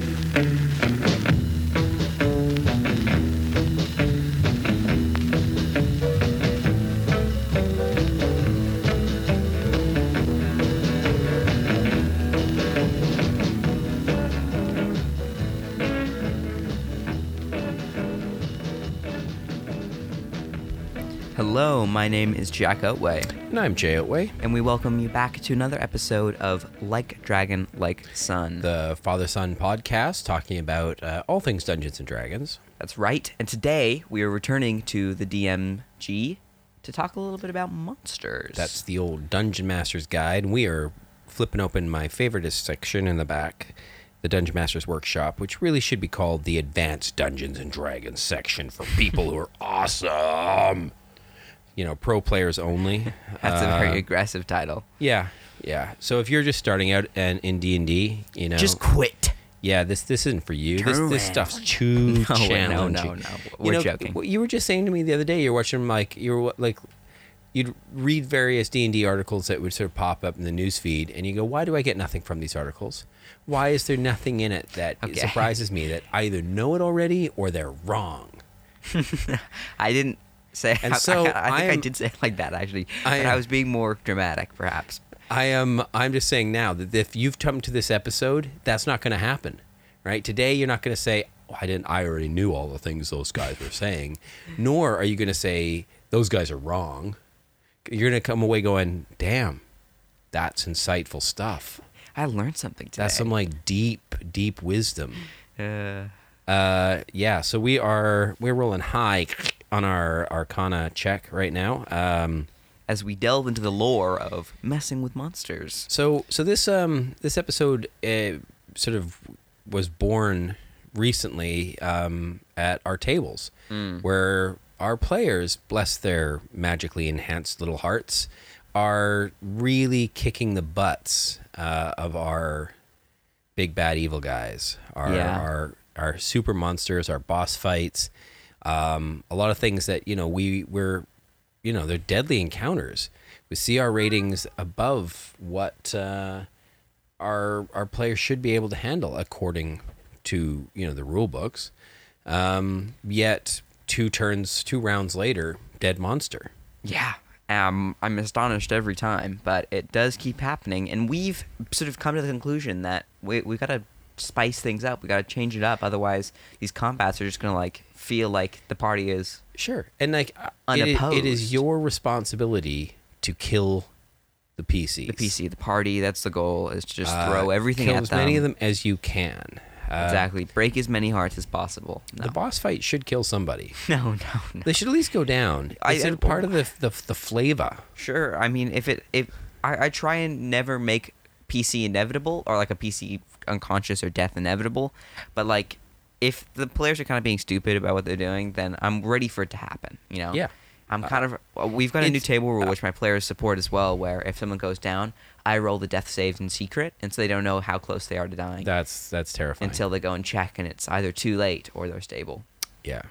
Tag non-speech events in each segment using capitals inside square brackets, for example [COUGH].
Hello, my name is Jack Otway, And I'm Jay Otway, and we welcome you back to another episode of Like Dragon, Like Son. the Father Son podcast, talking about uh, all things Dungeons and Dragons. That's right. And today we are returning to the DMG to talk a little bit about monsters. That's the old Dungeon Master's Guide. And we are flipping open my favoriteest section in the back, the Dungeon Master's Workshop, which really should be called the Advanced Dungeons and Dragons section for people who are [LAUGHS] awesome. You know, pro players only. [LAUGHS] That's a Uh, very aggressive title. Yeah, yeah. So if you're just starting out and in D and D, you know, Just quit. Yeah, this this isn't for you. This this stuff's too [LAUGHS] No, no, challenging. no, no. You We're know, joking. what You were just saying to me the other day. You're watching like you were like you'd read various D and D articles that would sort of pop up in the news feed, and you go, "Why do I get nothing from these articles? Why is there nothing in it that Okay. surprises me that I either know it already or they're wrong?" [LAUGHS] I didn't say. And I, so I, [LAUGHS] I think I, I did say it like that actually, I but I was being more dramatic, perhaps. I am. I'm just saying now that if you've come to this episode, that's not going to happen, right? Today, you're not going to say, oh, "I didn't. I already knew all the things those guys were saying," [LAUGHS] nor are you going to say those guys are wrong. You're going to come away going, "Damn, that's insightful stuff. I learned something today. That's some like deep, deep wisdom." Uh, Uh, yeah. So we are we're rolling high on our Arcana check right now. Um, as we delve into the lore of messing with monsters. So so this um this episode uh, sort of was born recently um, at our tables, where our players, bless their magically enhanced little hearts, are really kicking the butts uh, of our big bad evil guys, our Yeah. our our super monsters, our boss fights, um, a lot of things that you know we we're you know they're deadly encounters. We see our ratings above what uh, our our players should be able to handle according to you know the rule books. Um, yet two turns, two rounds later, dead monster. Yeah. Um, I'm astonished every time, but it does keep happening, and we've sort of come to the conclusion that we we gotta spice things up. We gotta change it up, otherwise these combats are just gonna like feel like the party is. Sure, and like uh, it is, it Unopposed. your responsibility to kill the PCs. The PC, the party. That's the goal. Is to just Uh, throw everything kill at as them. many of them as you can. Uh, Exactly. Break as many hearts as possible. No. The boss fight should kill somebody. [LAUGHS] no, no, no. They should at least go down. I- It's a I- part of the the, the flavor. Sure. I mean, if it if I, I try and never make PC inevitable or like a PC unconscious or death inevitable, but like if the players are kind of being stupid about what they're doing, then I'm ready for it to happen. You know. Yeah. I'm uh, kind of. Uh, we've got a new table rule uh, which my players support as well, where if someone goes down, I roll the death saves in secret, and so they don't know how close they are to dying That's that's terrifying. until they go and check, and it's either too late or they're stable. yeah.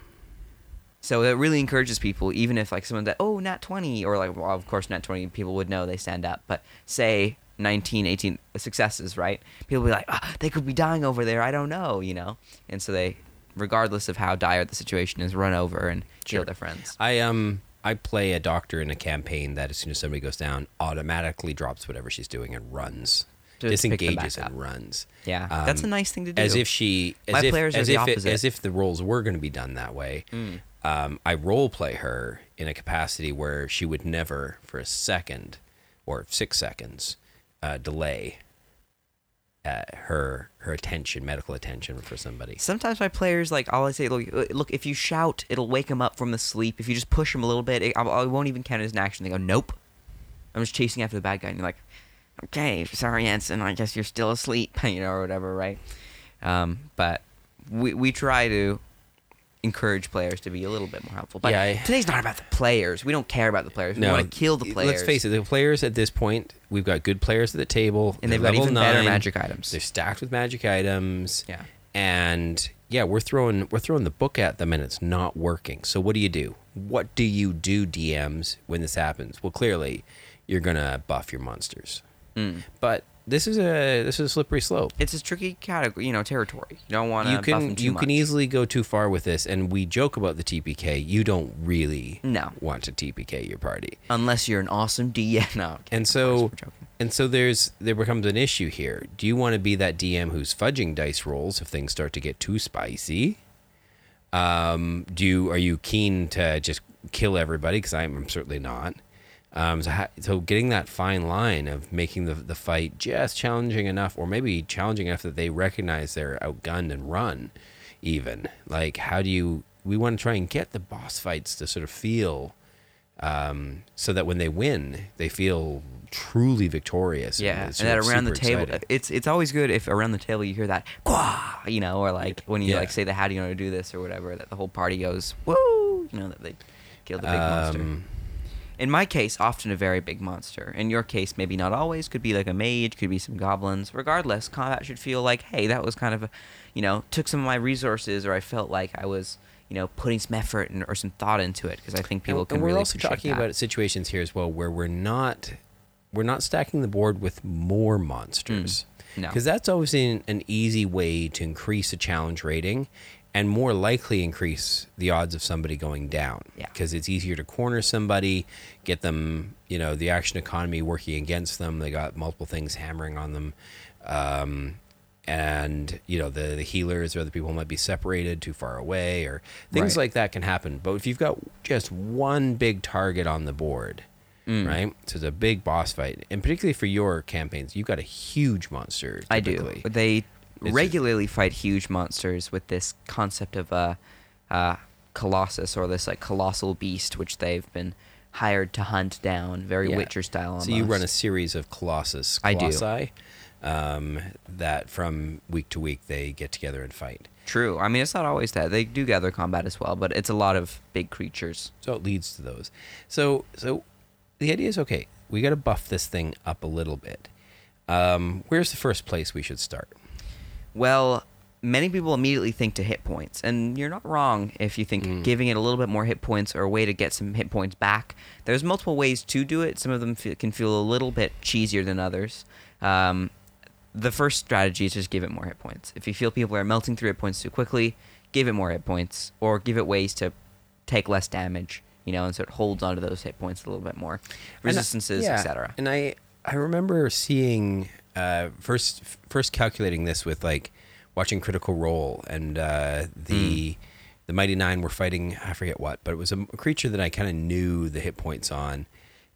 So it really encourages people, even if like someone that oh nat twenty or like well of course nat twenty people would know they stand up, but say 19, 18 successes, right? People be like, ah, they could be dying over there. I don't know, you know, and so they, regardless of how dire the situation is, run over and Sure. kill their friends. I um I play a doctor in a campaign that as soon as somebody goes down, automatically drops whatever she's doing and runs, To pick them back disengages and runs. Yeah, that's a Um, nice thing to do. As if she, as My if, players are as the if it- opposite. as if the roles were going to be done that way. Mm. Um, I role play her in a capacity where she would never, for a second or six seconds, uh, delay uh, her her attention, medical attention for somebody. Sometimes my players like all I'll say, look, uh, look, if you shout, it'll wake them up from the sleep. If you just push them a little bit, it, I, I won't even count it as an action. They go, nope, I'm just chasing after the bad guy. And you're like, okay, sorry, Ensign, I guess you're still asleep, [LAUGHS] you know, or whatever, right? Um, but we we try to encourage players to be a little bit more helpful. But Yeah, I- today's not about the players. We don't care about the players. We want to kill the players. Let's face it, the players at this point, we've got good players at the table, And they've got even better magic items. They're stacked with magic items. Yeah. And yeah, we're throwing we're throwing the book at them and it's not working. So what do you do? What do you do, DMs, when this happens? Well, clearly, you're gonna buff your monsters. Mm. But this is a this is a slippery slope. It's a tricky category, you know, territory. You don't want to You can you much. can easily go too far with this, and we joke about the TPK. You don't really No. want to TPK your party, unless you're an awesome DM. No, and so course we're joking. and so there's there becomes an issue here. Do you want to be that DM who's fudging dice rolls if things start to get too spicy? Um, do you are you keen to just kill everybody? Because I'm certainly not. Um, so, ha- so getting that fine line of making the the fight just challenging enough, or maybe challenging enough that they recognize they're outgunned and run. Even like, how do you? We want to try and get the boss fights to sort of feel, um, so that when they win, they feel truly victorious. Yeah, and it's that around the table, exciting. it's it's always good if around the table you hear that, Quah! you know, or like when you Yeah. like say the how do you know to do this or whatever, that the whole party goes woo, you know, that they killed the big monster. In my case, often a very big monster. In your case, maybe not always. Could be like a mage, could be some goblins. Regardless, combat should feel like, hey, that was kind of, a, you know, took some of my resources, or I felt like I was, you know, putting some effort and, or some thought into it. Because I think people and, can and we're really also talking that. about situations here as well where we're not we're not stacking the board with more monsters Mm, no. because that's always an, an easy way to increase a challenge rating and more likely increase the odds of somebody going down Yeah. because it's easier to corner somebody get them you know the action economy working against them they got multiple things hammering on them um, and you know the the healers or other people might be separated too far away or things Right. like that can happen but if you've got just one big target on the board Mm. right so it's a big boss fight and particularly for your campaigns you've got a huge monster I do. typically. But they just- regularly fight huge monsters with this concept of a, uh colossus or this like colossal beast, which they've been hired to hunt down, very Yeah. Witcher style. Almost. so you run a series of colossus I do. colossi um, that from week to week they get together and fight True. I mean, it's not always that they do gather combat as well, but it's a lot of big creatures. So it leads to those. So so the idea is okay. We got to buff this thing up a little bit. Um, where's the first place we should start? Well, many people immediately think to hit points, and you're not wrong if you think Mm. giving it a little bit more hit points or a way to get some hit points back. There's multiple ways to do it. Some of them can feel a little bit cheesier than others. Um, the first strategy is just give it more hit points. If you feel people are melting through hit points too quickly, give it more hit points, or give it ways to take less damage. You know, and so it holds onto those hit points a little bit more, resistances, yeah, etc. And I I remember seeing uh, first first calculating this with like watching Critical Role and uh, the the Mighty Nein were fighting I forget what, but it was a, creature that I kind of knew the hit points on.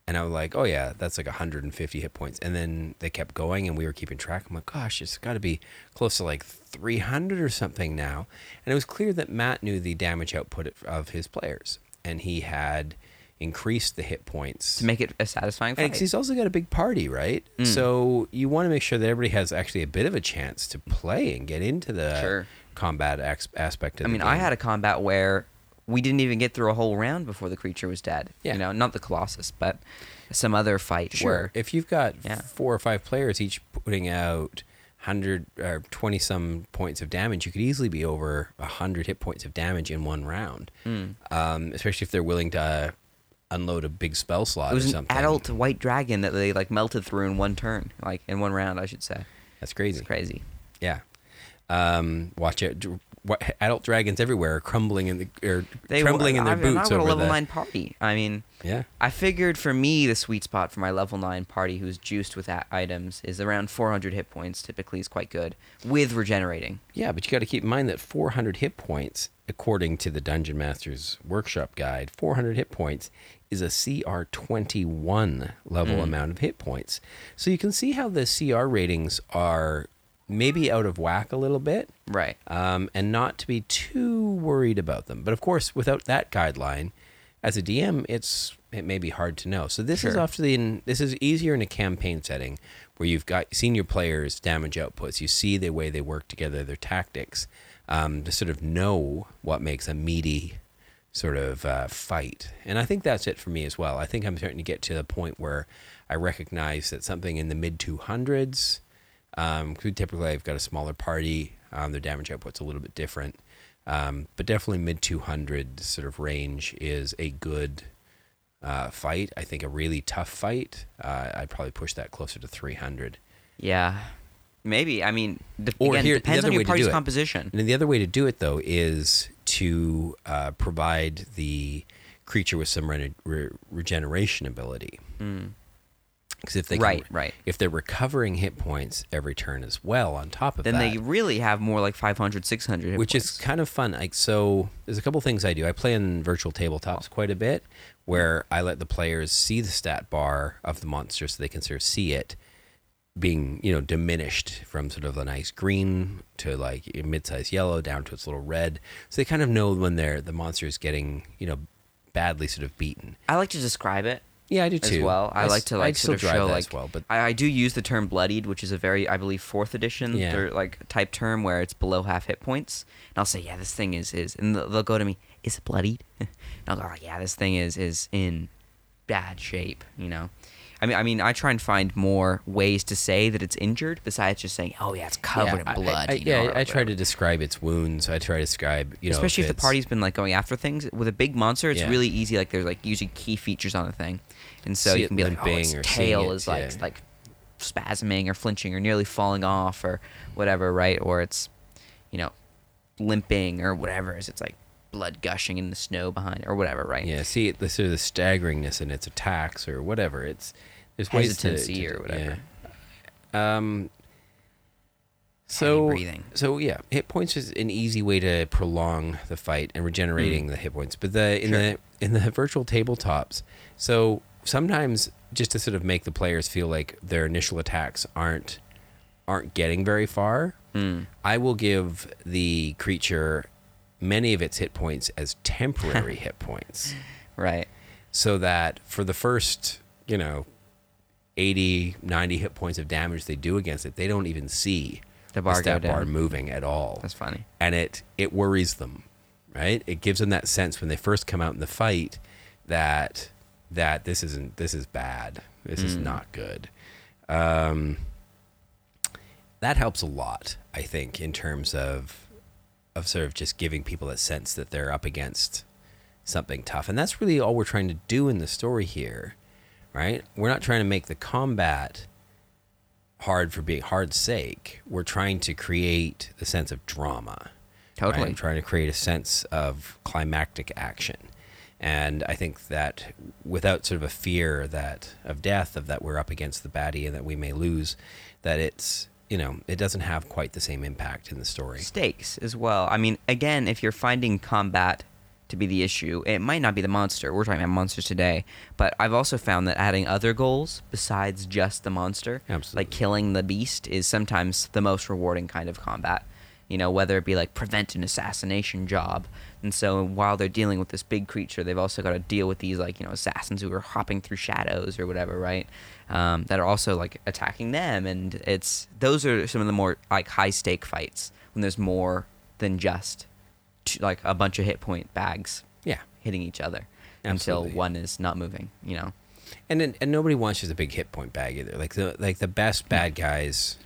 And I was like, oh yeah, that's like 150 hit points. And then they kept going, and we were keeping track. I'm like, gosh, it's got to be close to like 300 or something now. And it was clear that Matt knew the damage output of his players, and he had increased the hit points to make it a satisfying fight. and he's also got a big party, right? Mm. So you want to make sure that everybody has actually a bit of a chance to play and get into the Sure. combat ex- aspect of I mean, I had a combat where we didn't even get through a whole round before the creature was dead. Yeah. You know, not the Colossus, but some other fight sure. where If you've got Yeah. four or five players each putting out hundred or twenty some points of damage, you could easily be over hundred hit points of damage in one round. Mm. Um, especially if they're willing to uh, unload a big spell slot it was or an adult white dragon that they like melted through in one turn, like in one round, I should say. That's crazy. It's crazy. Yeah. Um, watch it. Adult dragons everywhere are crumbling in the or They trembling in their I boots got a over level nine party. I mean, Yeah. I figured for me the sweet spot for my level nine party who's juiced with items is around 400 hit points. Typically, is quite good with regenerating. Yeah, but you got to keep in mind that 400 hit points, according to the Dungeon Master's Workshop Guide, 400 hit points is a CR 21 level Mm. amount of hit points. So you can see how the CR ratings are maybe out of whack a little bit, Right. um, and not to be too worried about them. But of course, without that guideline, as a DM, it's it may be hard to know. So this is Sure. often this is easier in a campaign setting where you've got seen your players' damage outputs. You see the way they work together, their tactics, um, to sort of know what makes a meaty sort of uh, fight. And I think that's it for me as well. I think I'm starting to get to the point where I recognize that something in the mid 200s. Um, 'cause typically, I've got a smaller party. Um, their damage output's a little bit different, um, but definitely mid 200 sort of range is a good uh, fight. I think a really tough fight. Uh, I'd probably push that closer to 300 Yeah. Maybe. I mean, de- Or again, here- depends on your party's composition. And then the other way to do it though is to uh, provide the creature with some rene- re- regeneration ability. Because if they can- Right, right. if they're recovering hit points every turn as well on top of Then that, then they really have more like 500, 600 hit which is kind of fun. Like so, there's a couple things I do. I play in virtual tabletops quite a bit, where I let the players see the stat bar of the monster, so they can sort of see it being, you know, diminished from sort of a nice green to like a mid-sized yellow down to its little red. So they kind of know when they're the monster is getting, you know, badly sort of beaten. I like to describe it Yeah, I do as too. well. I, s- like to I like still sort of show like as well, but I, I do use the term bloodied, which is a very I believe fourth edition Yeah. or like type term where it's below half hit points. And I'll say, yeah, this thing is is, and they'll, they'll go to me, is it bloodied? [LAUGHS] and I'll go, yeah, this thing is is in bad shape. You know. I mean, I mean, I try and find more ways to say that it's injured besides just saying, "Oh yeah, it's covered yeah, in blood." I, I, yeah, or I try to describe its wounds. I try to describe, you know, especially if, the party's been like going after things with a big monster it's Yeah. really easy like there's like usually key features on a thing and so See you can be like oh its tail it, is like yeah. like spasming or flinching or nearly falling off or whatever right or it's you know limping or whatever is it's like blood gushing in the snow behind or whatever right Yeah, see the sort of the staggeringness in its attacks or whatever. It's there's ways to, Hesitancy to- or whatever. yeah. Um. So breathing. so yeah, hit points is an easy way to prolong the fight and regenerating the hit points. But the in Sure. the in the virtual tabletops, so sometimes just to sort of make the players feel like their initial attacks aren't aren't getting very far, Mm. I will give the creature many of its hit points as temporary [LAUGHS] hit points right so that for the first, you know, 80, 90 hit points of damage they do against it, they don't even see The bar go stat bar moving at all. that's funny and it it worries them, right? It gives them that sense when they first come out in the fight that that this isn't this is bad. This is Mm. not good. Um, that helps a lot, I think, in terms of of sort of just giving people a sense that they're up against something tough. And that's really all we're trying to do in the story here, right? We're not trying to make the combat hard for being hard's sake. We're trying to create the sense of drama. Totally. Right? Trying to create a sense of climactic action. And I think that without sort of a fear that of death, of that we're up against the baddie and that we may lose, that it's you know it doesn't have quite the same impact in the story. stakes as well. I mean, again, if you're finding combat to be the issue, it might not be the monster. We're talking about monsters today, but I've also found that adding other goals besides just the monster, Absolutely. like killing the beast, is sometimes the most rewarding kind of combat. You know, whether it be like prevent an assassination job. And so while they're dealing with this big creature, they've also got to deal with these like, you know, assassins who are hopping through shadows or whatever, right? Um, that are also like attacking them. And it's those are some of the more like high stake fights when there's more than just like a bunch of hit point bags Yeah. hitting each other Absolutely. until one is not moving, you know? And then- and nobody wants just a big hit point bag either. Like the like the best bad guys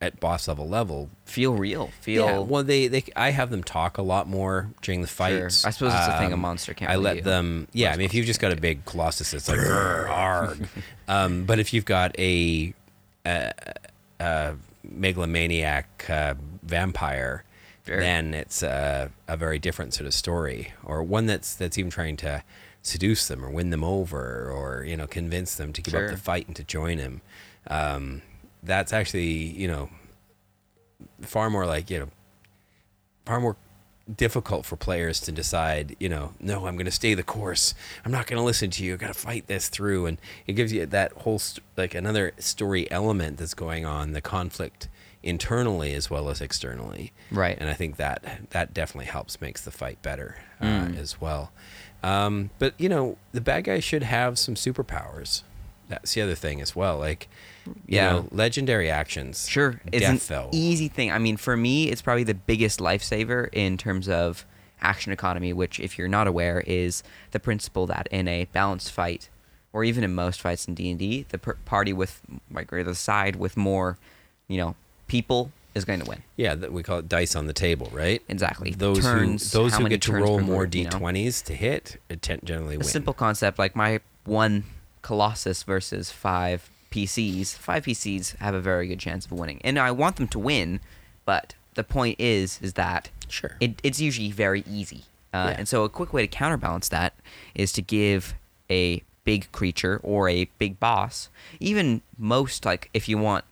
at boss level level. Feel real. Feel. Yeah, well, they, they I have them talk a lot more during the Sure. fights. I suppose it's a thing a Um, monster can't I let do. them. Yeah, I mean, if you've just got a big colossus, it's like "Grr, arg. [LAUGHS] Um, but if you've got a, a, a megalomaniac uh, vampire, Sure. then it's a, a very different sort of story, or one that's that's even trying to seduce them or win them over, or you know, convince them to give Sure. up the fight and to join him. Um, that's actually you know far more like you know far more difficult for players to decide you know no i'm going to stay the course. I'm not going to listen to you. I got to fight this through. And it gives you that whole st- like another story element that's going on the conflict internally as well as externally. Right. and i think that that definitely helps makes the fight better uh, Mm. as well. Um, but you know the bad guy should have some superpowers that's the other thing as well like you Yeah. know, legendary actions Sure, it's an easy thing. I mean, for me, it's probably the biggest lifesaver in terms of action economy. Which, if you're not aware, is the principle that in a balanced fight, or even in most fights in D and D, the per- party with like or the side with more, you know, people is going to win. Yeah, that we call it dice on the table, right? Exactly. Those Turns, who those who get to roll more group, you know? to hit, generally A win. simple concept like my one colossus versus five PCs, five PCs have a very good chance of winning, and I want them to win. But the point is, is that Sure. it, it's usually very easy. Uh, Yeah. And so a quick way to counterbalance that is to give a big creature or a big boss, even most like if you want.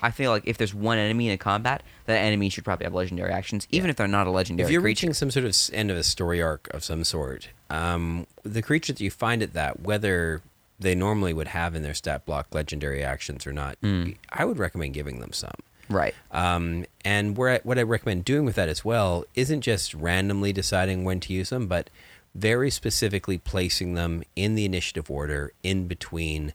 I feel like if there's one enemy in a combat, that enemy should probably have legendary actions, even Yeah. if they're not a legendary if you're creature. reaching some sort of end of a story arc of some sort, um, the creature that you find at that, whether they normally would have in their stat block legendary actions or not, Mm. I would recommend giving them some. right. Um, and where I, what I recommend doing with that as well isn't just randomly deciding when to use them, but very specifically placing them in the initiative order in between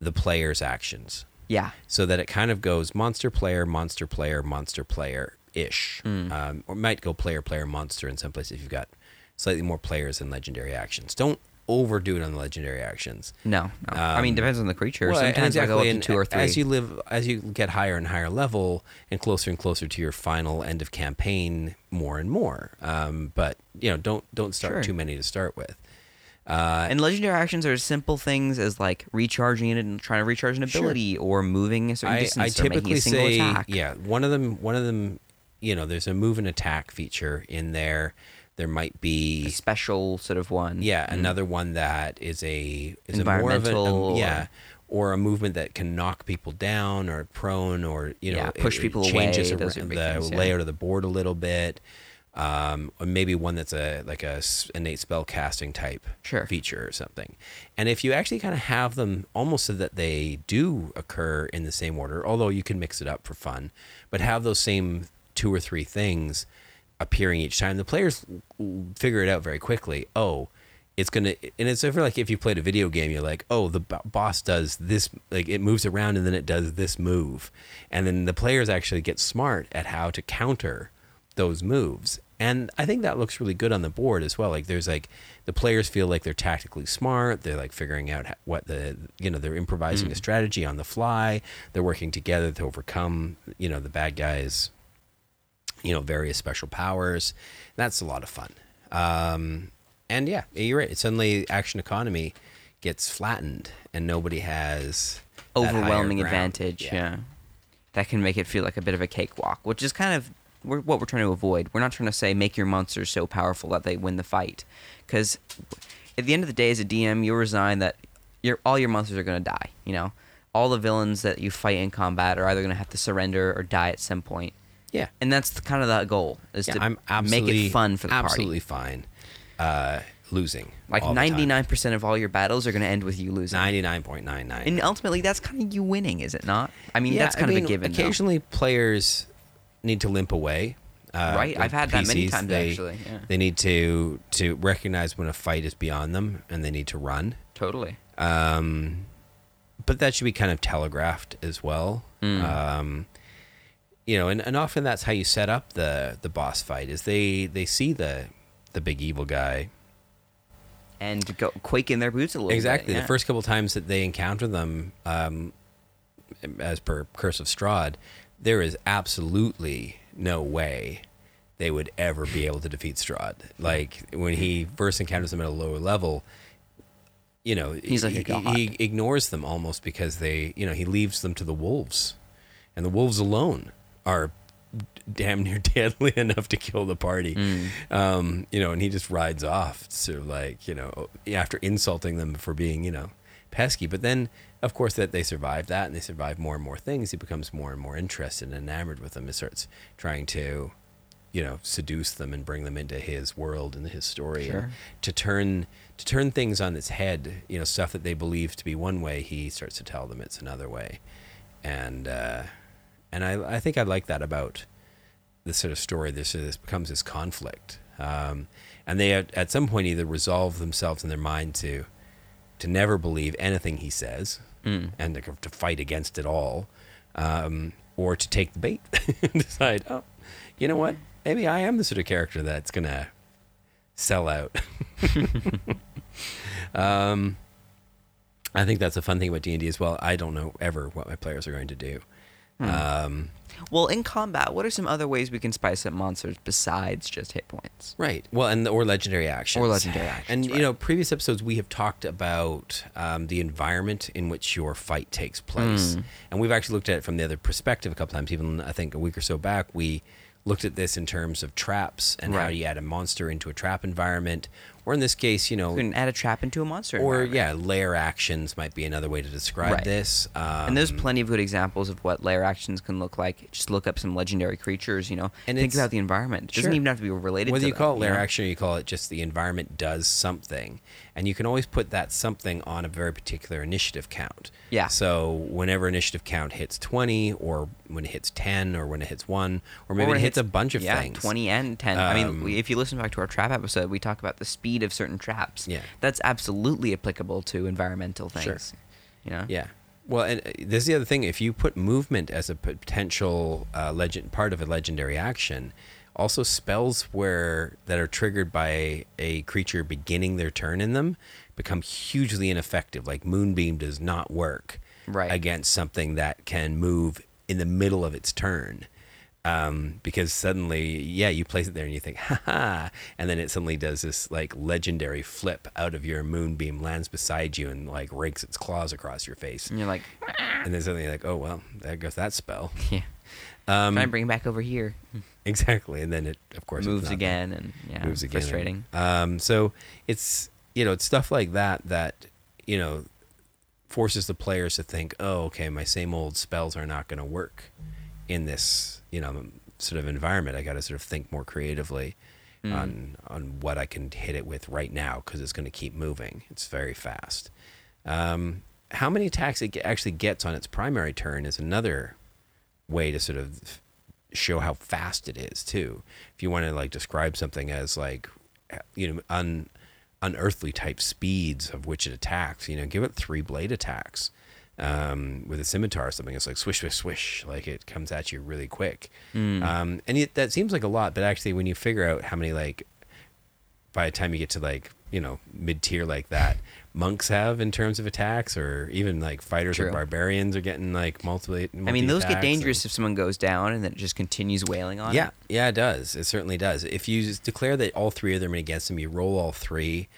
the player's actions Yeah. so that it kind of goes monster player, monster player, monster player ish. Um, or might go player, player, monster in some places if you've got slightly more players than legendary actions. Don't overdo it on the legendary actions. No. no. I mean, Um, depends on the creature. Well, Sometimes I go up to two or three. As you live, as you get higher and higher level, and closer and closer to your final end of campaign, more and more. Um, but you know, don't don't start Sure. too many to start with. Uh, And legendary actions are simple things as like recharging it and trying to recharge an Sure. ability or moving a certain I, distance I or making typically a single say, attack. yeah, one of them, one of them, you know, there's a move and attack feature in there. There might be A special sort of one. yeah, Mm. another one that is a is a more of a, Environmental um, yeah, or- a movement that can knock people down or prone or you know Yeah, push people changes away, ar- those are big the things, yeah. layout of the board a little bit. Um, or maybe one that's a like a innate spell casting type Sure. feature or something. And if you actually kind of have them almost so that they do occur in the same order, although you can mix it up for fun, but have those same two or three things appearing each time, the players figure it out very quickly. Oh, it's gonna, and it's of like if you played a video game, you're like, oh, the b- boss does this, like it moves around and then it does this move, and then the players actually get smart at how to counter those moves. And I think that looks really good on the board as well. Like there's like the players feel like they're tactically smart. They're like figuring out what the you know they're improvising a mm. strategy on the fly. They're working together to overcome you know the bad guys. You know various special powers. That's a lot of fun. Um, and yeah, you're right. Suddenly, action economy gets flattened, and nobody has overwhelming advantage. Yeah. that can make it feel like a bit of a cakewalk, which is kind of we're, what we're trying to avoid. We're not trying to say make your monsters so powerful that they win the fight, because at the end of the day, as a DM, you resign that your all your monsters are going to die. You know, all the villains that you fight in combat are either going to have to surrender or die at some point, Yeah, and that's the, kind of the goal is yeah, to I'm make it fun for the absolutely party. Absolutely fine uh, losing. Like all the time. ninety nine percent of all your battles are going to end with you losing. 99.99. And ultimately, that's kind of you winning, is it not? I mean, Yeah, that's kind I of mean, a given. though. Occasionally, players need to limp away. Uh, Right, I've had that many times, they, actually, yeah. They need to to recognize when a fight is beyond them, and they need to run. Totally. Um, but that should be kind of telegraphed as well. Mm. Um, you know, and, and often that's how you set up the the boss fight is they they see the the big evil guy. And go quake in their boots a little exactly. Bit. the first couple times that they encounter them um, as per curse of strahd there is absolutely no way they would ever be able to defeat strahd. Like when he first encounters them at a lower level you know He's like a he, he ignores them almost because they you know he leaves them to the wolves. And the wolves alone are damn near [LAUGHS] deadly enough to kill the party. Mm. Um, you know, and he just rides off, sort of like you know, after insulting them for being you know pesky. But then, of course, that they survive that and they survive more and more things. He becomes more and more interested and enamored with them. and starts trying to, you know, seduce them and bring them into his world and his story. Sure. And to turn to turn things on its head, you know, stuff that they believe to be one way, he starts to tell them it's another way. And uh, and I I think I like that about this sort of story. This is becomes this conflict, um, and they at, at some point either resolve themselves in their mind to to never believe anything he says Mm. and to, to fight against it all, um, or to take the bait [LAUGHS] and decide, oh, you know what? Maybe I am the sort of character that's gonna sell out. [LAUGHS] um, I think that's a fun thing about D and D as well. I don't know ever what my players are going to do. Um, Well, in combat, what are some other ways we can spice up monsters besides just hit points? Right. Well, and or legendary actions. Or legendary actions, And you know, previous episodes we have talked about um, the environment in which your fight takes place, Mm. and we've actually looked at it from the other perspective a couple times. Even I think a week or so back, we looked at this in terms of traps and how you add a monster into a trap environment, or in this case, you know, We can add a trap into a monster. or yeah, lair actions might be another way to describe Right. this. Um, and there's plenty of good examples of what lair actions can look like. Just look up some legendary creatures, you know. And think about the environment. It doesn't Sure. even have to be related whether to you them, call it layer know? action or you call it just the environment does something and you can always put that something on a very particular initiative count Yeah. so whenever initiative count hits 20 or when it hits 10 or when it hits 1 or maybe when it it hits, a bunch of yeah, things 20 and 10. I mean, Um, if you listen back to our trap episode, we talk about the speed of certain traps. Yeah. That's absolutely applicable to environmental things. Sure. You know? yeah well and uh, this is the other thing if you put movement as a potential uh, legend part of a legendary action also spells where that are triggered by a creature beginning their turn in them become hugely ineffective like moonbeam does not work Right. against something that can move in the middle of its turn. Um, because suddenly, yeah, you place it there and you think, ha ha, and then it suddenly does this like legendary flip out of your moonbeam, lands beside you, and like rakes its claws across your face. And you're like, And then suddenly, you're like, oh well, there goes that spell. [LAUGHS] yeah. Um, Try and bring it back over here. [LAUGHS] exactly, and then it, of course, Moves again, and yeah, moves again. frustrating. Um, so it's you know it's stuff like that that you know forces the players to think, oh, okay, my same old spells are not going to work in this you know sort of environment. I got to sort of think more creatively Mm. on on what I can hit it with right now because it's going to keep moving. It's very fast. Um, how many attacks it actually gets on its primary turn is another way to sort of show how fast it is too. If you want to like describe something as like you know un unearthly type speeds of which it attacks, you know, give it three blade attacks. Um, with a scimitar or something, it's like swish, swish, swish, like it comes at you really quick. Mm. Um, and it, that seems like a lot, but actually, when you figure out how many like by the time you get to like you know mid tier like that, monks have in terms of attacks, or even like fighters or barbarians are getting like multiple. I mean, those get multi-attacks and- dangerous if someone goes down and then it just continues wailing on yeah, it. yeah, it does. It certainly does. If you declare that all three of them are against them, you roll all three,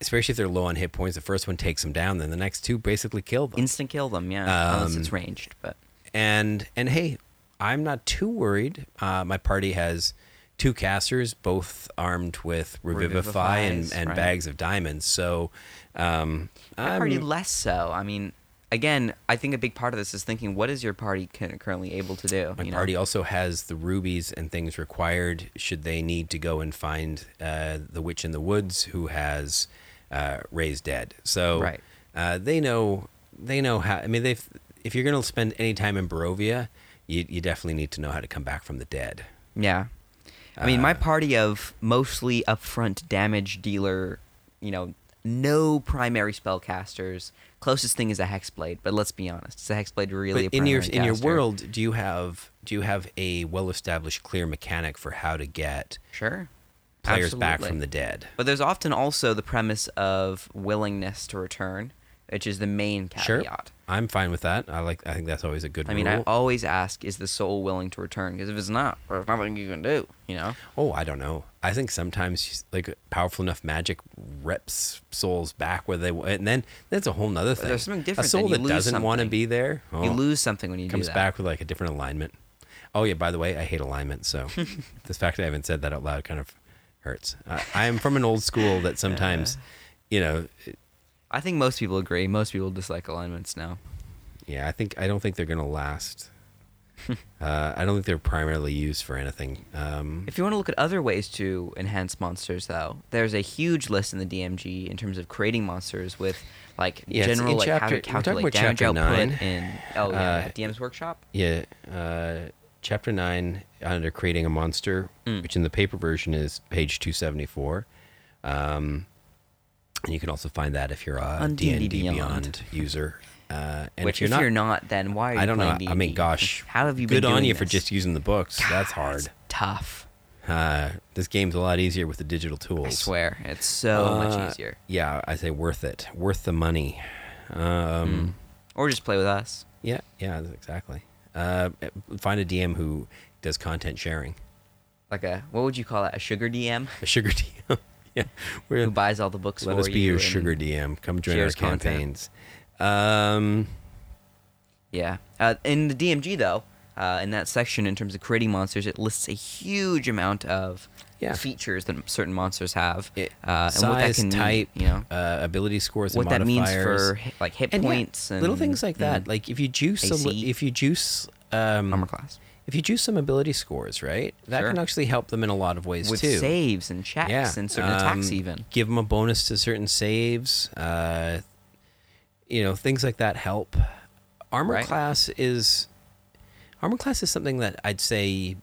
especially if they're low on hit points. The first one takes them down, then the next two basically kill them. Instant kill them, yeah. unless Um, it's ranged. But and and hey, I'm not too worried. Uh, my party has two casters, both armed with revivify and, Revivifies, and right. bags of diamonds. So, um, my party less so. I mean, again, I think a big part of this is thinking, what is your party currently able to do? My you know? party also has the rubies and things required should they need to go and find uh, the witch in the woods who has uh, raised dead. So Right. uh, they know they know how. I mean, they've if you're going to spend any time in Barovia, you you definitely need to know how to come back from the dead. Yeah. I mean, my Uh, party of mostly upfront damage dealer, you know, no primary spellcasters. Closest thing is a hexblade, but let's be honest, is a hexblade really but in your primary in your world, do you have do you have a well established clear mechanic for how to get Sure. Players back from the dead? But there's often also the premise of willingness to return, which is the main caveat. Sure. I'm fine with that. I like. I think that's always a good one. I mean, rule. I always ask, is the soul willing to return? Because if it's not, there's nothing you can do, you know? Oh, I don't know. I think sometimes like powerful enough magic reps souls back where they and then that's a whole nother thing. there's something different. A soul. You that doesn't want to be there. You oh, lose something when you comes do that. back with like a different alignment. Oh yeah, by the way, I hate alignment. So [LAUGHS] the fact that I haven't said that out loud kind of hurts. I, I am from an old school that [LAUGHS] sometimes, you know, it- I think most people agree. Most people dislike alignments now. yeah. I think I don't think they're gonna last. [LAUGHS] uh, I don't think they're primarily used for anything. Um, If you want to look at other ways to enhance monsters, though, there's a huge list in the DMG in terms of creating monsters with like Yeah, general like how to calculate damage output nine. in oh yeah, Uh, DM's workshop. Yeah, uh, chapter nine under creating a monster, Mm. which in the paper version is page two seventy four. Um, and you can also find that if you're a On D and D&D Beyond. User. Uh, and Which if you're not, then why are you I don't know. playing I mean, D&D? gosh, how have you been good on you for just using the books. That's hard. It's tough. Uh, this game's a lot easier with the digital tools. I swear, it's so Uh, much easier. Yeah, I say worth it, worth the money. Um, Or just play with us. Yeah, yeah, exactly. Uh, find a DM who does content sharing. Like a what would you call that? A sugar DM A sugar DM. [LAUGHS] yeah, we're, who buys all the books let us be you your sugar DM. Come join our campaigns. Um, Yeah. Uh, in the DMG though, uh, in that section in terms of creating monsters, it lists a huge amount of Yeah. features that certain monsters have, it, uh, and size, what that can type, mean, you know, uh, ability scores, and what that means for like hit and yeah, points and little things like that. and Like if you juice, a if you juice, um, armor class if you juice some ability scores, right, that Sure. can actually help them in a lot of ways with too. saves and checks yeah, and certain attacks um, even. Give them a bonus to certain saves. Uh, you know, things like that help. Armor Right. class is armor class is something that I'd say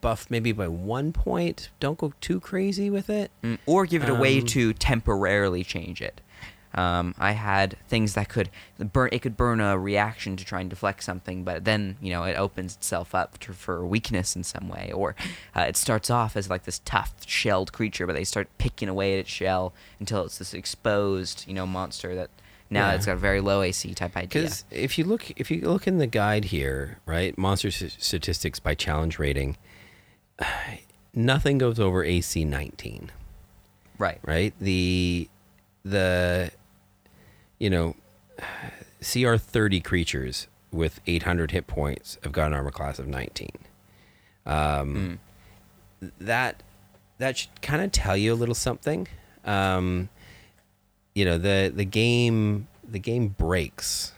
buff maybe by one point. Don't go too crazy with it. Mm, or give it a way Um, to temporarily change it. Um, I had things that could burn. It could burn a reaction to try and deflect something, but then you know it opens itself up to, for weakness in some way, or uh, it starts off as like this tough shelled creature, but they start picking away at its shell until it's this exposed, you know, monster that now Yeah. it's got a very low AC type idea. Because if you look, if you look in the guide here, right, monster statistics by challenge rating, [SIGHS] nothing goes over AC 19. Right. right? The the you know CR thirty creatures with eight hundred hit points have got an armor class of nineteen. Um, That that should kind of tell you a little something. Um, you know the the game the game breaks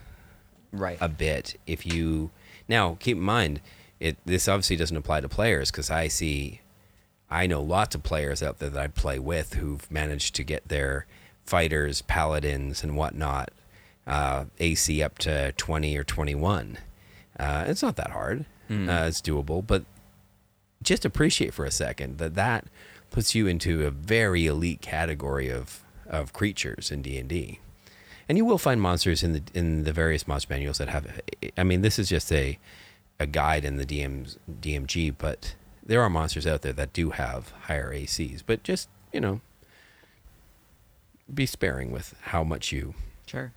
Right. a bit if you now keep in mind it this obviously doesn't apply to players because i see i know lots of players out there that i play with who've managed to get their fighters paladins and whatnot uh, ac up to 20 or 21 uh, it's not that hard. Uh, it's doable but just appreciate for a second that that puts you into a very elite category of of creatures in D&D. And you will find monsters in the in the various monster manuals that have I mean this is just a a guide in the DM's DMG, but there are monsters out there that do have higher ACs, but just, you know, be sparing with how much you sure.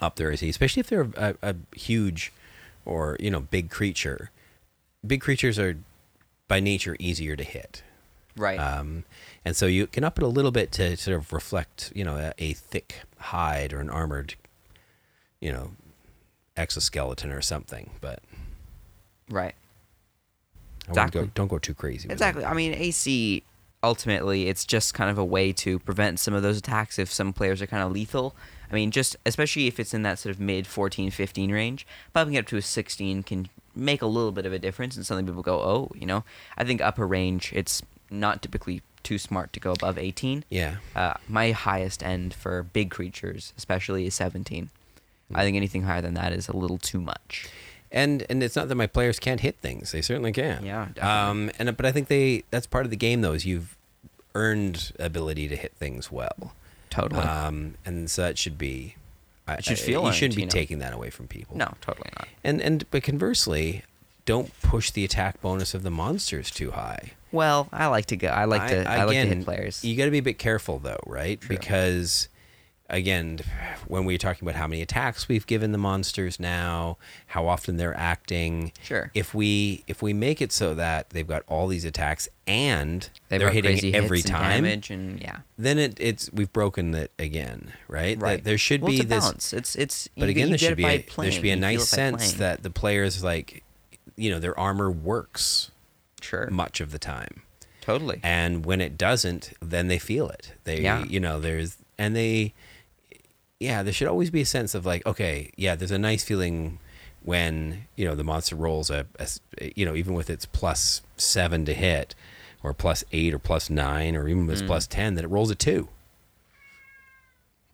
up their AC, especially if they're a, a huge or you know big creature. Big creatures are by nature easier to hit, Right. um, and so you can up it a little bit to sort of reflect you know a, a thick hide or an armored, you know, exoskeleton or something. But right. I wouldn't go, Exactly. don't go too crazy. Exactly. I mean, AC ultimately it's just kind of a way to prevent some of those attacks if some players are kind of lethal. I mean, just especially if it's in that sort of mid 14, 15 range, bumping it up to a 16 can make a little bit of a difference and something people go, "Oh, you know." I think upper range it's not typically too smart to go above 18. Yeah. Uh, my highest end for big creatures, especially, is 17. I think anything higher than that is a little too much. and and it's not that my players can't hit things; they certainly can. Yeah, definitely. Um, and but I think they that's part of the game though is you've earned ability to hit things well. Totally. Um, and so that should be. I, It should I- feel you shouldn't be you know. taking that away from people. no, totally not. And and but conversely, don't push the attack bonus of the monsters too high. Well, I like to go. I like to. I, like to hit players. You got to be a bit careful though, right? True. Because again, when we're talking about how many attacks we've given the monsters now, how often they're acting. Sure. If we if we make it so that they've got all these attacks and They've they're hitting every and time, damage and yeah. then it, it's we've broken it again, right? That Right. there should well, be it's a this balance. It's it's. but you, again, you there should be a, playing. there should be a You nice sense playing. that the players like, you know, their armor works sure, much of the time, totally. and when it doesn't, then they feel it. They, Yeah. you know, there's and they, yeah, there should always be a sense of like, okay, yeah, there's a nice feeling when you know the monster rolls a, you know, even with its plus seven to hit, or plus eight, or plus nine, or even Mm. with its plus ten, that it rolls a two.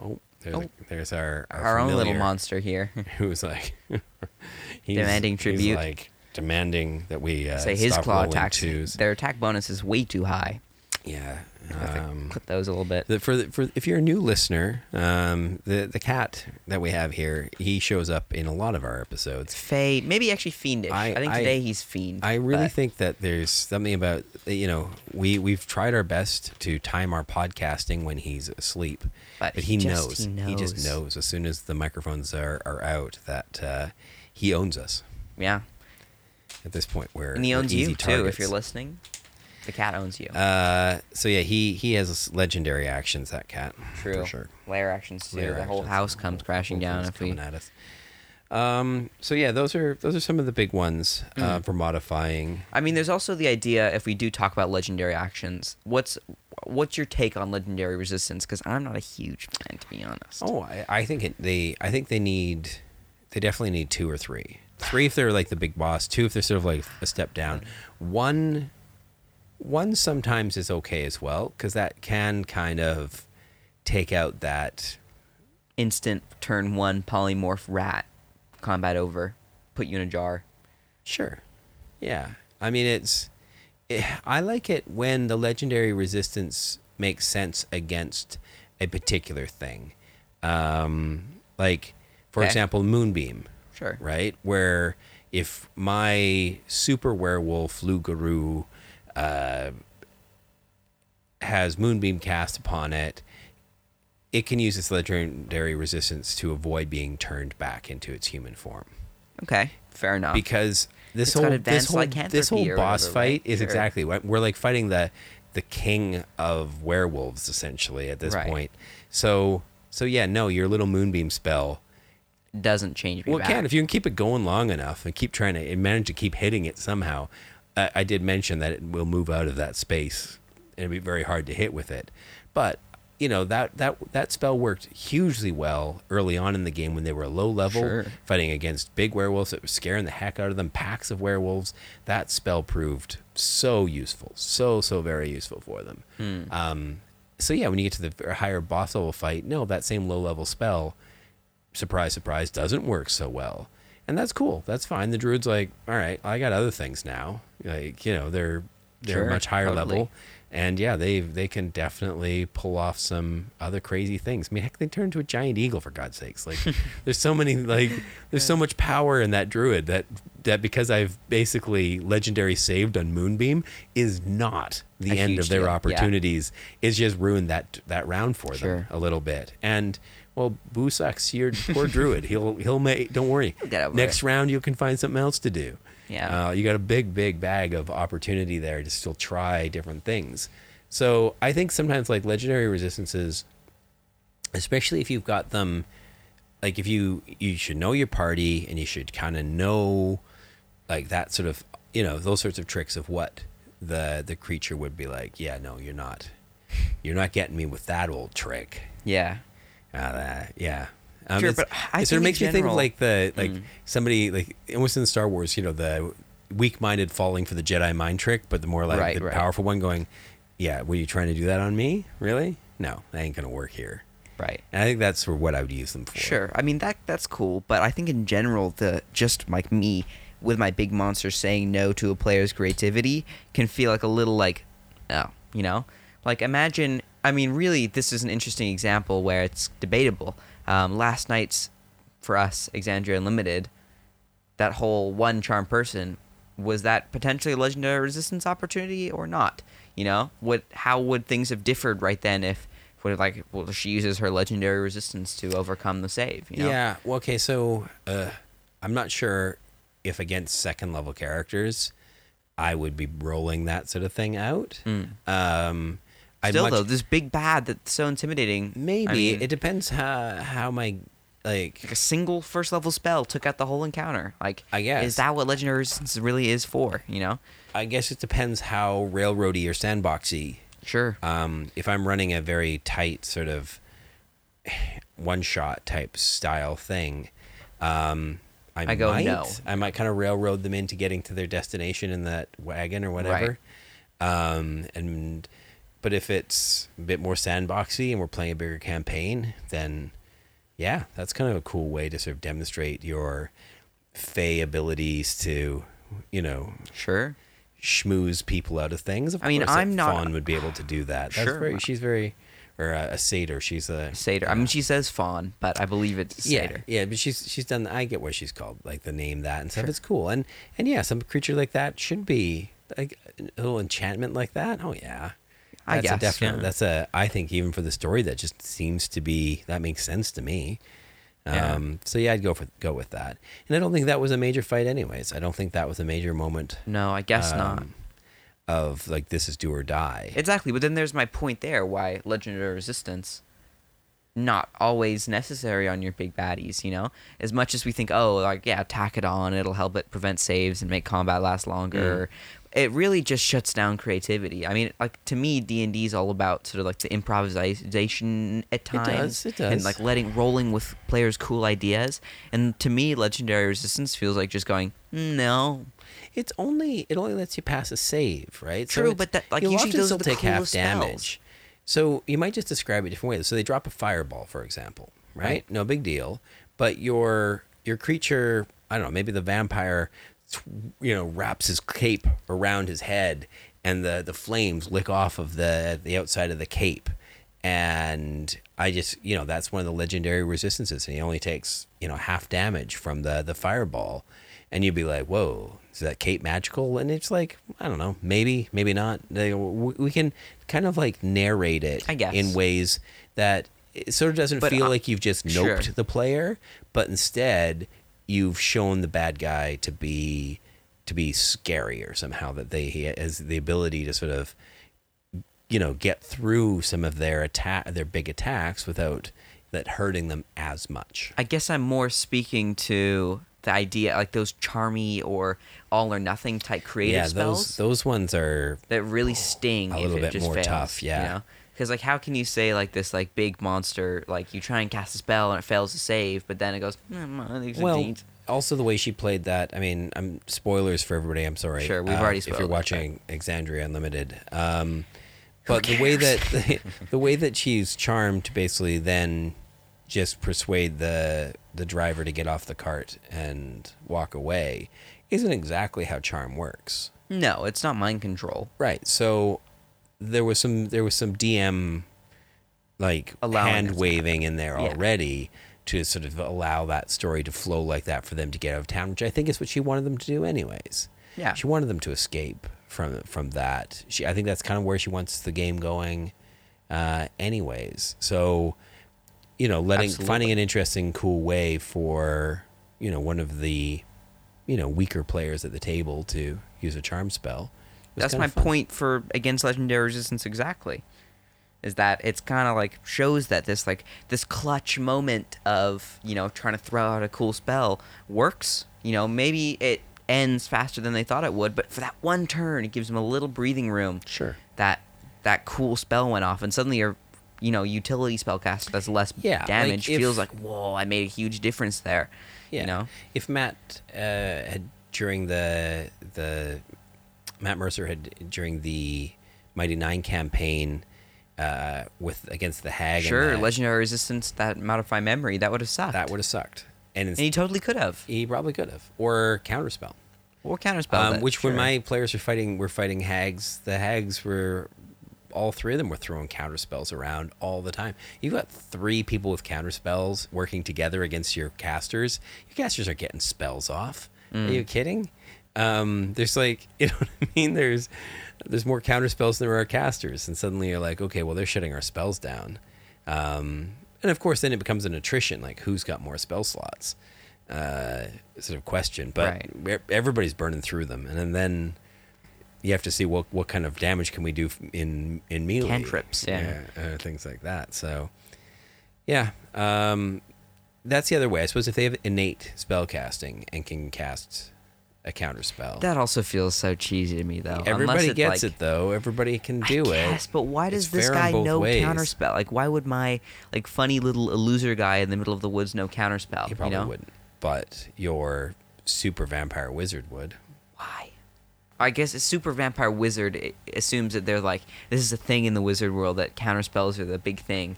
Oh, there's, Oh. there's our our, Our own little monster here. [LAUGHS] who's like [LAUGHS] he's, Demanding tribute. like demanding that we uh, Say his stop claw attacks. twos. Their attack bonus is way too high. Yeah. I have to Um, clip those a little bit. the, for the, for if you're a new listener, um, the the cat that we have here, he shows up in a lot of our episodes. Fey, maybe actually fiendish. I, I- think I- today he's fiend. I really but think that there's something about you know we we've tried our best to time our podcasting when he's asleep, But but he he, just- knows. he just knows. knows as soon as the microphones are, are out that uh, he owns us. Yeah. At this point. Where And he owns easy you too. If you're listening, the cat owns you. Uh, so yeah, he he has legendary actions. That cat, True. for sure. Lair actions too. Lair the whole actions. house comes crashing Whole down if we. at us. Um. So yeah, those are those are some of the big ones uh, Mm. for modifying. I mean, there's also the idea if we do talk about legendary actions. What's what's your take on legendary resistance? Because I'm not a huge fan, to be honest. Oh, I, I think it, they I think they need they definitely need two or three. Three if they're like the big boss. Two if they're sort of like a step down. One one sometimes is okay as well because that can kind of take out that Instant turn one polymorph rat, combat over, put you in a jar. Sure. Yeah. I mean, it's. eh, I like it when the legendary resistance makes sense against a particular thing. Um, like, for Okay. example, Moonbeam, Sure. right? Where if my super werewolf, Lugaroo, uh, has Moonbeam cast upon it, it can use its legendary resistance to avoid being turned back into its human form Okay. Fair enough. because this It's whole this whole this whole boss whatever, fight right? is Sure. exactly what we're like fighting the the king of werewolves essentially at this Right. point. So so yeah, no, your little moonbeam spell. Doesn't change me Well, it back. can if you can keep it going long enough and keep trying to and manage to keep hitting it somehow. I, I did mention that it will move out of that space and it'd be very hard to hit with it, but. You know that that that spell worked hugely well early on in the game when they were low level, Sure. fighting against big werewolves that were scaring the heck out of them, packs of werewolves. That spell proved so useful, so so very useful for them. Hmm. Um, so yeah, when you get to the higher boss level fight, no, that same low level spell, surprise surprise, doesn't work so well, and that's cool. That's fine. The druid's like, all right, I got other things now. Like you know, they're they're Sure, much higher totally. level. And yeah, they they can definitely pull off some other crazy things. I mean, heck, they turn into a giant eagle for God's sakes! Like, [LAUGHS] there's so many like there's so much power in that druid that that because I've basically legendary saved on Moonbeam is not the A end of their deal, yeah. opportunities. It's just ruined that that round for them a little bit. And well, Boo sucks. Your poor druid. He'll he'll make. Don't worry. He'll get over Next it. round you can find something else to do. Yeah. Uh, you got a big, big bag of opportunity there to still try different things. So I think sometimes like legendary resistances, especially if you've got them, like if you you should know your party and you should kind of know, like that sort of you know those sorts of tricks of what the the creature would be like. Yeah, no, you're not. You're not getting me with that old trick. yeah. Ah, that, yeah. Um, Sure, but I it sort of makes me think of like the like Mm. somebody like almost in Star Wars, you know, the weak-minded falling for the Jedi mind trick, but the more like Right, the right. powerful one going, "Yeah, were you trying to do that on me? Really? No, that ain't gonna work here." Right. And I think that's for what I would use them for. Sure. I mean that that's cool, but I think in general the just like me with my big monster saying no to a player's creativity can feel like a little like oh, you know? Like imagine I mean really this is an interesting example where it's debatable. Um, last night's for us Exandria Unlimited that whole one charm person was that potentially a legendary resistance opportunity or not? You know, what? How would things have differed right then if, what like, well, she uses her legendary resistance to overcome the save? You know? Yeah. Well, okay. So uh, I'm not sure if against second level characters, I would be rolling that sort of thing out. Um, I'd Still much- though, this big bad that's so intimidating. Maybe I mean, it depends how how my like like a single first level spell took out the whole encounter. Like, I guess. is that what legendary resistance really is for? You know? I guess it depends how railroady or sandboxy. Sure. Um, if I'm running a very tight sort of one shot type style thing, um, I, I go, might no. I might kind of railroad them into getting to their destination in that wagon or whatever. Um, and but if it's a bit more sandboxy and we're playing a bigger campaign, then yeah, that's kind of a cool way to sort of demonstrate your fey abilities to, you know, sure. schmooze people out of things. Of I mean, I'm not- Fawn would be able to do that. That's Sure. very. She's very, or a, a satyr. She's a Satyr. I mean, she says faun, but I believe it's yeah, satyr. yeah. But she's she's done. I get what she's called, like the name that and stuff. Sure. It's cool, and and yeah, some creature like that should be like a little enchantment like that. Oh yeah. I That's a guess, definite. yeah. That's a. I think even for the story, that just seems to be that makes sense to me. Yeah. Um, so yeah, I'd go for go with that. And I don't think that was a major fight, anyways. I don't think that was a major moment No, I guess not. um, of like this is do or die. Exactly, but then there's my point there why legendary resistance not always necessary on your big baddies, you know? As much as we think, oh, like yeah, tack it on, it'll help it prevent saves and make combat last longer. It really just shuts down creativity. I mean, like to me, D and D is all about sort of like the improvisation at times, it and does. like letting rolling with players' cool ideas. And to me, legendary resistance feels like just going, "Mm, no, It's only it only lets you pass a save, right? True, it's- but that- like, usually those still take half spells. damage. So you might just describe it different ways. So they drop a fireball, for example, right? Right. No big deal. But your your creature, I don't know, maybe the vampire, you know, wraps his cape around his head, and the the flames lick off of the the outside of the cape. And I just, you know, that's one of the legendary resistances, and he only takes, you know, half damage from the the fireball, and you'd be like, "Whoa, is that cape magical?" And it's like, I don't know, maybe, maybe not. We can kind of like narrate it I guess. in ways that it sort of doesn't But, feel uh, like you've just sure. noped the player, but instead you've shown the bad guy to be to be scarier somehow that they he has the ability to sort of you know get through some of their attack their big attacks without that hurting them as much. I guess I'm more speaking to the idea, like those charmy or all or nothing type creative yeah, spells those those ones are that really sting. a if little it bit just more fails, tough, yeah. You know? Because like, how can you say like this like big monster like you try and cast a spell and it fails to save, but then it goes, mm, well. neat." Also, the way she played that, I mean, I'm spoilers for everybody. I'm sorry. Sure, we've uh, already If you're watching Exandria Unlimited, um, but the way that [LAUGHS] [LAUGHS] the way that she's charmed to basically then just persuade the the driver to get off the cart and walk away isn't exactly how charm works. No, it's not mind control. Right. So there was some there was some DM like Allowing hand waving in there Yeah. already to sort of allow that story to flow like that for them to get out of town, which I think is what she wanted them to do anyways. Yeah. She wanted them to escape from from that. She I think that's kind of where she wants the game going uh anyways. So you know, letting Absolutely. finding an interesting cool way for, you know, one of the you know, weaker players at the table to use a charm spell. That's my fun. point for against legendary resistance exactly. Is that it's kind of like shows that this like this clutch moment of you know trying to throw out a cool spell works. You know maybe it ends faster than they thought it would, but for that one turn, it gives them a little breathing room. Sure. That that cool spell went off, and suddenly your you know utility spell cast does less Yeah, like, damage. if- feels like whoa, I made a huge difference there. Yeah. You know. if Matt uh, had during the the Matt Mercer had during the Mighty Nein campaign uh, with against the Hag, and Sure, legendary resistance that modify memory that would have sucked. that would have sucked, and, and he totally could have. he probably could have or counterspell. Or counterspell. Um, that, which when my players were fighting, were fighting hags. The hags were all three of them were throwing counterspells around all the time. You've got three people with counterspells working together against your casters. Your casters are getting spells off. Are Mm. you kidding? Um, there's like [LAUGHS] you know what I mean. There's there's more counterspells than there are casters, and suddenly you're like, okay, well they're shutting our spells down. Um, and of course, then it becomes an attrition, like who's got more spell slots, uh, sort of question. But Right. everybody's burning through them, and then, then you have to see what what kind of damage can we do in in melee Cantrips, yeah. uh, things like that. So, yeah, um, that's the other way. I suppose if they have innate spell casting and can cast a counter spell, That also feels so cheesy to me, though. everybody it, gets like, it though. Everybody can do I it. guess, but why does It's this guy know ways. counterspell? Like, why would my like funny little loser guy in the middle of the woods know counterspell? He probably you know? wouldn't, but your super vampire wizard would. Why? I guess a super vampire wizard assumes that they're like this is a thing in the wizard world that counterspells are the big thing.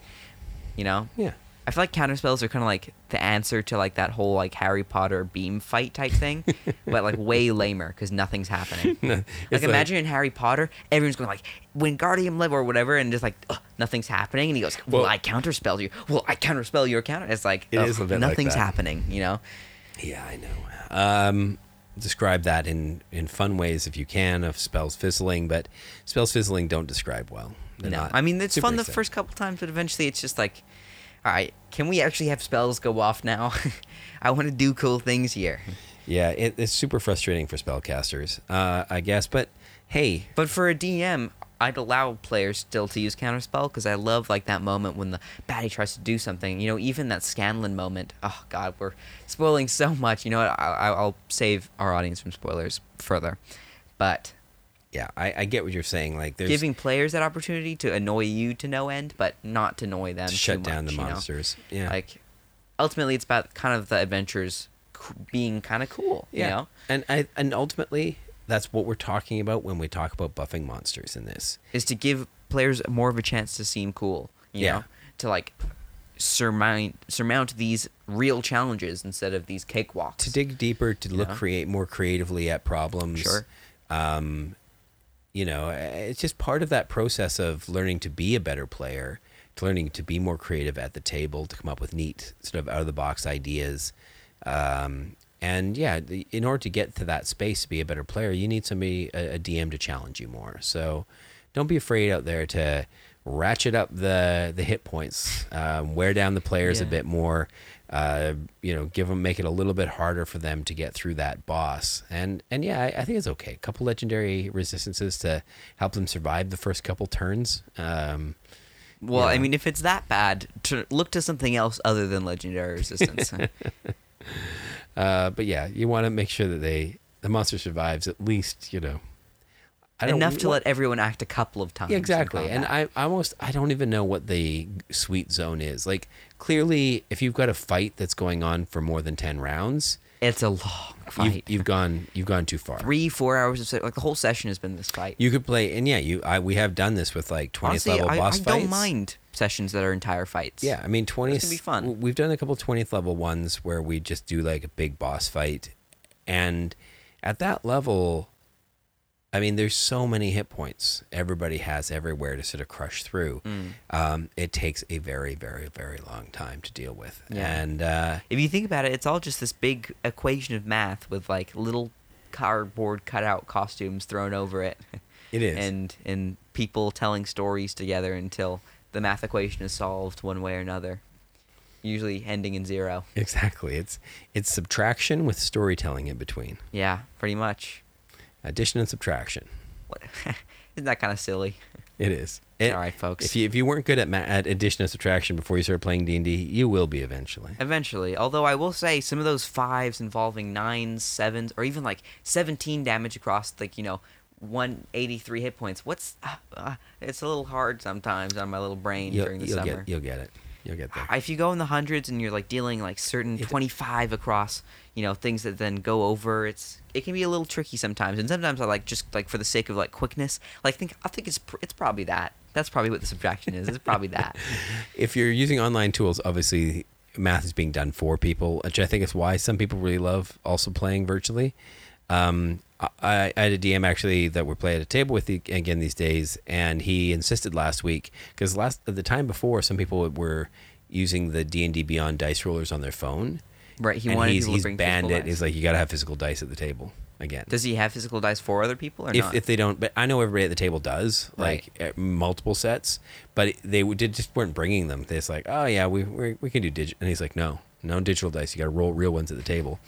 You know? Yeah. I feel like counterspells are kind of like the answer to like that whole like Harry Potter beam fight type thing, [LAUGHS] but like way lamer because nothing's happening. [LAUGHS] No, like it's imagine in Harry Potter, everyone's going like Wingardium Leviosa or whatever, and just like "Ugh, nothing's happening, and he goes, "Well, Well- I counterspell you. Well, I counterspell your counter." It's like It ugh, is a bit like nothing's that. happening, you know. Yeah, I know. Um, describe that in in fun ways if you can of spells fizzling, but spells fizzling don't describe well. They're no, not I mean it's fun the exciting. first couple times, but eventually it's just like All right, can we actually have spells go off now? [LAUGHS] I want to do cool things here. Yeah, it, it's super frustrating for spellcasters, uh, I guess. But hey, But for a DM, I'd allow players still to use counterspell because I love like that moment when the baddie tries to do something. You know, even that Scanlan moment. Oh God, we're spoiling so much. You know what? I, I- I'll save our audience from spoilers further. But yeah, I, I get what you're saying. Like, there's giving players that opportunity to annoy you to no end, but not to annoy them. to shut down much, the you know? monsters. Yeah, Like, ultimately, it's about kind of the adventures being kind of cool. yeah, You know, and I and ultimately that's what we're talking about when we talk about buffing monsters in this. is to give players more of a chance to seem cool. You Yeah. know, to like surmount surmount these real challenges instead of these cakewalks. to dig deeper, to look Yeah. create more creatively at problems. Sure. Um, you know, it's just part of that process of learning to be a better player, to learning to be more creative at the table, to come up with neat, sort of out of the box ideas. Um, and yeah, the, in order to get to that space to be a better player, you need somebody, a, a DM, to challenge you more. So don't be afraid out there to ratchet up the the hit points, um, wear down the players a bit more. Uh, you know, give them make it a little bit harder for them to get through that boss. And and yeah, I, I think it's okay. A couple legendary resistances to help them survive the first couple turns. Um, well, I mean, if it's that bad, to look to something else other than legendary resistance. [LAUGHS] [LAUGHS] uh, but yeah, you want to make sure that they the monster survives at least. You know, Enough to what- let everyone act a couple of times. Yeah, exactly. And. I I almost I don't even know what the sweet zone is. Like clearly, if you've got a fight that's going on for more than ten rounds, it's a long you've, fight. you've gone you've gone too far. Three, four hours of like the whole session has been this fight. You could play, and yeah, you I we have done this with like twentieth level I, boss I fights. don't mind sessions that are entire fights. Yeah, I mean twentieth. gonna be fun. We've done a couple twentieth level ones where we just do like a big boss fight, and at that level, I mean, there's so many hit points everybody has everywhere to sort of crush through. Mm. Um, it takes a very, very, very long time to deal with, Yeah. and uh, If you think about it, it's all just this big equation of math with like little cardboard cutout costumes thrown over it. it is. and and people telling stories together until the math equation is solved one way or another. Usually ending in zero. exactly, it's it's subtraction with storytelling in between, Yeah, pretty much. Addition and subtraction. [LAUGHS] Isn't that kind of silly? It is. It- All right, folks. If you if you weren't good at ma- at addition and subtraction before you started playing D and D, you will be eventually. Eventually, although I will say some of those fives involving nines, sevens, or even like seventeen damage across like you know one eighty three hit points. What's uh, uh, it's a little hard sometimes on my little brain You'll, during the you'll summer. get you'll get it. You'll get there. if you go in the hundreds and you're like dealing like certain It- 25 across you know things that then go over it's it can be a little tricky sometimes and sometimes i like just like for the sake of like quickness like think i think it's pr- it's probably that that's probably what the subtraction is it's probably that [LAUGHS] if you're using online tools, obviously math is being done for people, which I think is why some people really love also playing virtually. Um, I, I had a DM actually that we play at a table with the, again these days, and he insisted last week because last the time before, some people were using the D and D Beyond dice rollers on their phone. right he and wanted he's, he's bring banned it. dice. He's like, you got to have physical dice at the table again. does he have physical dice for other people or if, not if they don't but i know everybody at the table does like uh, multiple sets but they did just weren't bringing them they're just like oh yeah we we, we can do digital and he's like no no digital dice you got to roll real ones at the table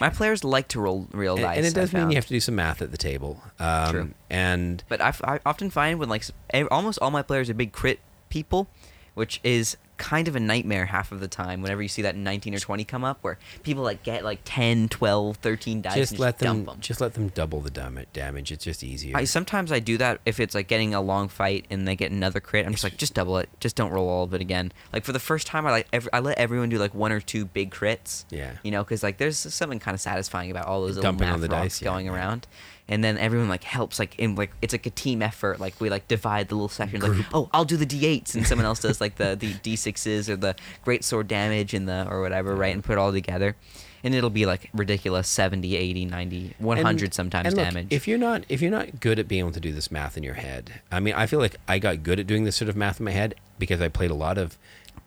my players like to roll real and, dice and it does I mean found. you have to do some math at the table um, True. and But I, I often find when like almost all my players are big crit people, which is kind of a nightmare half of the time whenever you see that 19 or 20 come up where people like get like 10, 12, 13 dice just and let just them dump them. just let them double the dam- damage it's just easier I sometimes I do that if it's like getting a long fight and they get another crit. I'm just like, just double it. Just don't roll all of it again. Like for the first time, I like every, I let everyone do like one or two big crits. Yeah. You know, because like there's something kind of satisfying about all those little Dumping math on the dice, going yeah. around. And then everyone like helps like in like it's like a team effort. Like we like divide the little sections. Like oh I'll do the d8s and someone else does [LAUGHS] like the the d6s or the great sword damage and the or whatever right and put it all together. And it'll be like ridiculous 70, 80, 90, 100 And- sometimes and look, damage. If you're not if you're not good at being able to do this math in your head, I mean, I feel like I got good at doing this sort of math in my head because I played a lot of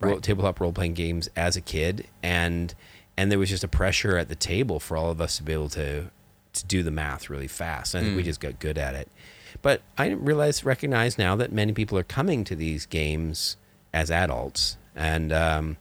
role, Right. tabletop role playing games as a kid, and and there was just a pressure at the table for all of us to be able to to do the math really fast. I think we Mm. just got good at it. But I realize recognize now that many people are coming to these games as adults. And um,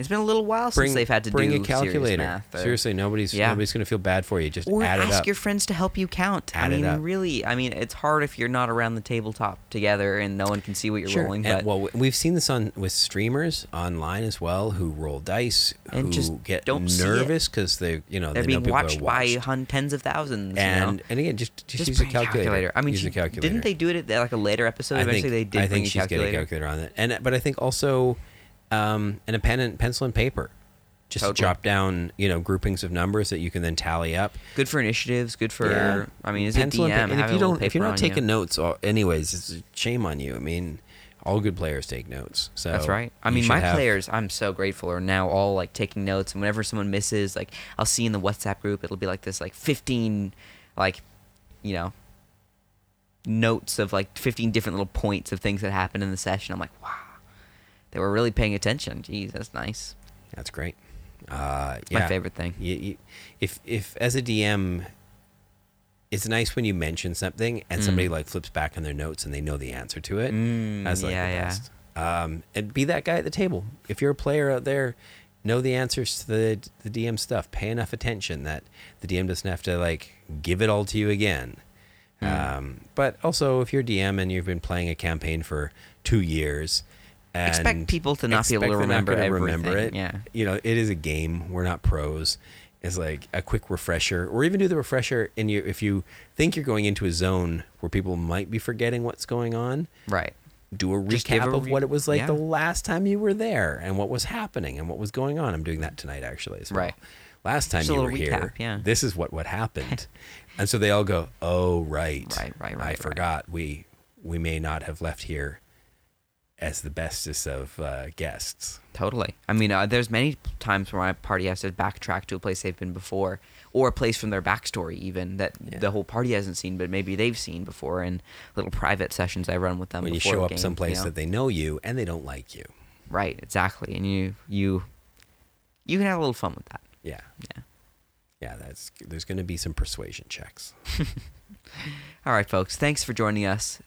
It's been a little while bring since they've had to bring do a calculator. math. or- Seriously, nobody's Yeah. nobody's going to feel bad for you. Just Or add it ask your friends to help you count. Add I it mean, really, I mean, it's hard if you're not around the tabletop together and no one can see what you're Sure. rolling. And, But well, we've seen this on with streamers online as well who roll dice, And who just get don't nervous because they, you know, they're they being people watched by hun- tens of thousands. you and know? and again, just just, Just use a bring calculator. I mean, use she- a calculator. didn't they do it at like a later episode? I Eventually, think, they did I bring think she's calculator. getting a calculator on it, and but I think also, um, and a pen and pencil and paper, just Totally. jot down, you know, groupings of numbers that you can then tally up. Good for initiatives. Good for. Yeah. I mean, is it Pencil DM? and, and if you don't, if you're not taking you. notes, uh, anyways, it's a shame on you. I mean, all good players take notes. So That's right. I mean, my have- players, I'm so grateful, are now all like taking notes. And whenever someone misses, like I'll see in the WhatsApp group, it'll be like this, like 15, like, you know, notes of like 15 different little points of things that happened in the session. I'm like, wow, they were really paying attention. Jeez, that's nice. That's great. Uh, It's yeah. my favorite thing. You, you, if if as a DM, it's nice when you mention something and somebody Mm. like flips back on their notes and they know the answer to it. Mm, That's like yeah, the yeah. best. Um, and be that guy at the table. If you're a player out there, know the answers to the the DM stuff. Pay enough attention that the DM doesn't have to like give it all to you again. Mm. Um, but also, if you're DM and you've been playing a campaign for two years, Expect people to not be able to remember everything. remember it. Yeah. You know, it is a game. We're not pros. It's like a quick refresher, or even do the refresher. And you, if you think you're going into a zone where people might be forgetting what's going on, Right. do a recap a of what it was like yeah. the last time you were there and what was happening and what was going on. I'm doing that tonight actually well. Right. Last time Just you were little here, yeah. this is what what happened, [LAUGHS] and so they all go, "Oh, right, Right, right, I right, right. forgot. We we may not have left here as the bestest of uh, guests." Totally. I mean, uh, there's many times where my party has to backtrack to a place they've been before, or a place from their backstory, even that Yeah. the whole party hasn't seen, but maybe they've seen before And little private sessions I run with them. when you show up game, someplace you know? that they know you and they don't like you. right, exactly, and you you you can have a little fun with that. Yeah, Yeah. yeah. That's there's going to be some persuasion checks. [LAUGHS] All right, folks. Thanks for joining us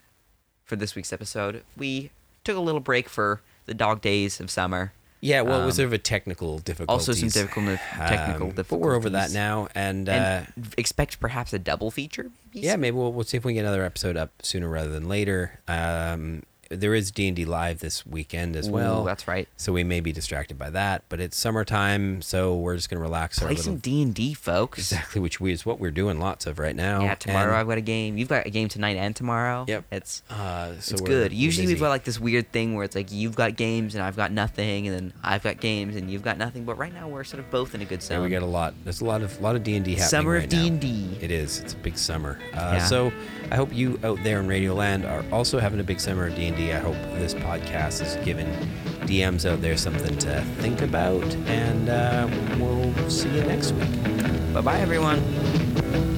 for this week's episode. We took a little break for the dog days of summer. Yeah, well, it was Um, sort of a technical difficulty. also some difficult- technical difficulties, But we're over that now, and, uh, expect perhaps a double feature. yeah, maybe we'll, we'll see if we can get another episode up sooner rather than later. Um, there is D and D live this weekend as Ooh, well. that's right. So we may be distracted by that, but it's summertime, so we're just gonna relax Play little. some D and D, folks. Exactly, which we is what we're doing lots of right now. Yeah, tomorrow And, I've got a game. You've got a game tonight and tomorrow. Yep. It's uh, so it's good. Usually we've got like this weird thing where it's like you've got games and I've got nothing, and then I've got games and you've got nothing. But right now we're sort of both in a good Yeah, zone. we got a lot. There's a lot of lot of D and D happening Summer of. D&D. It is. It's a big summer. Uh, Yeah. So I hope you out there in Radio Land are also having a big summer of D&D. I hope this podcast has given DMs out there something to think about, and uh, we'll see you next week. Bye bye, everyone.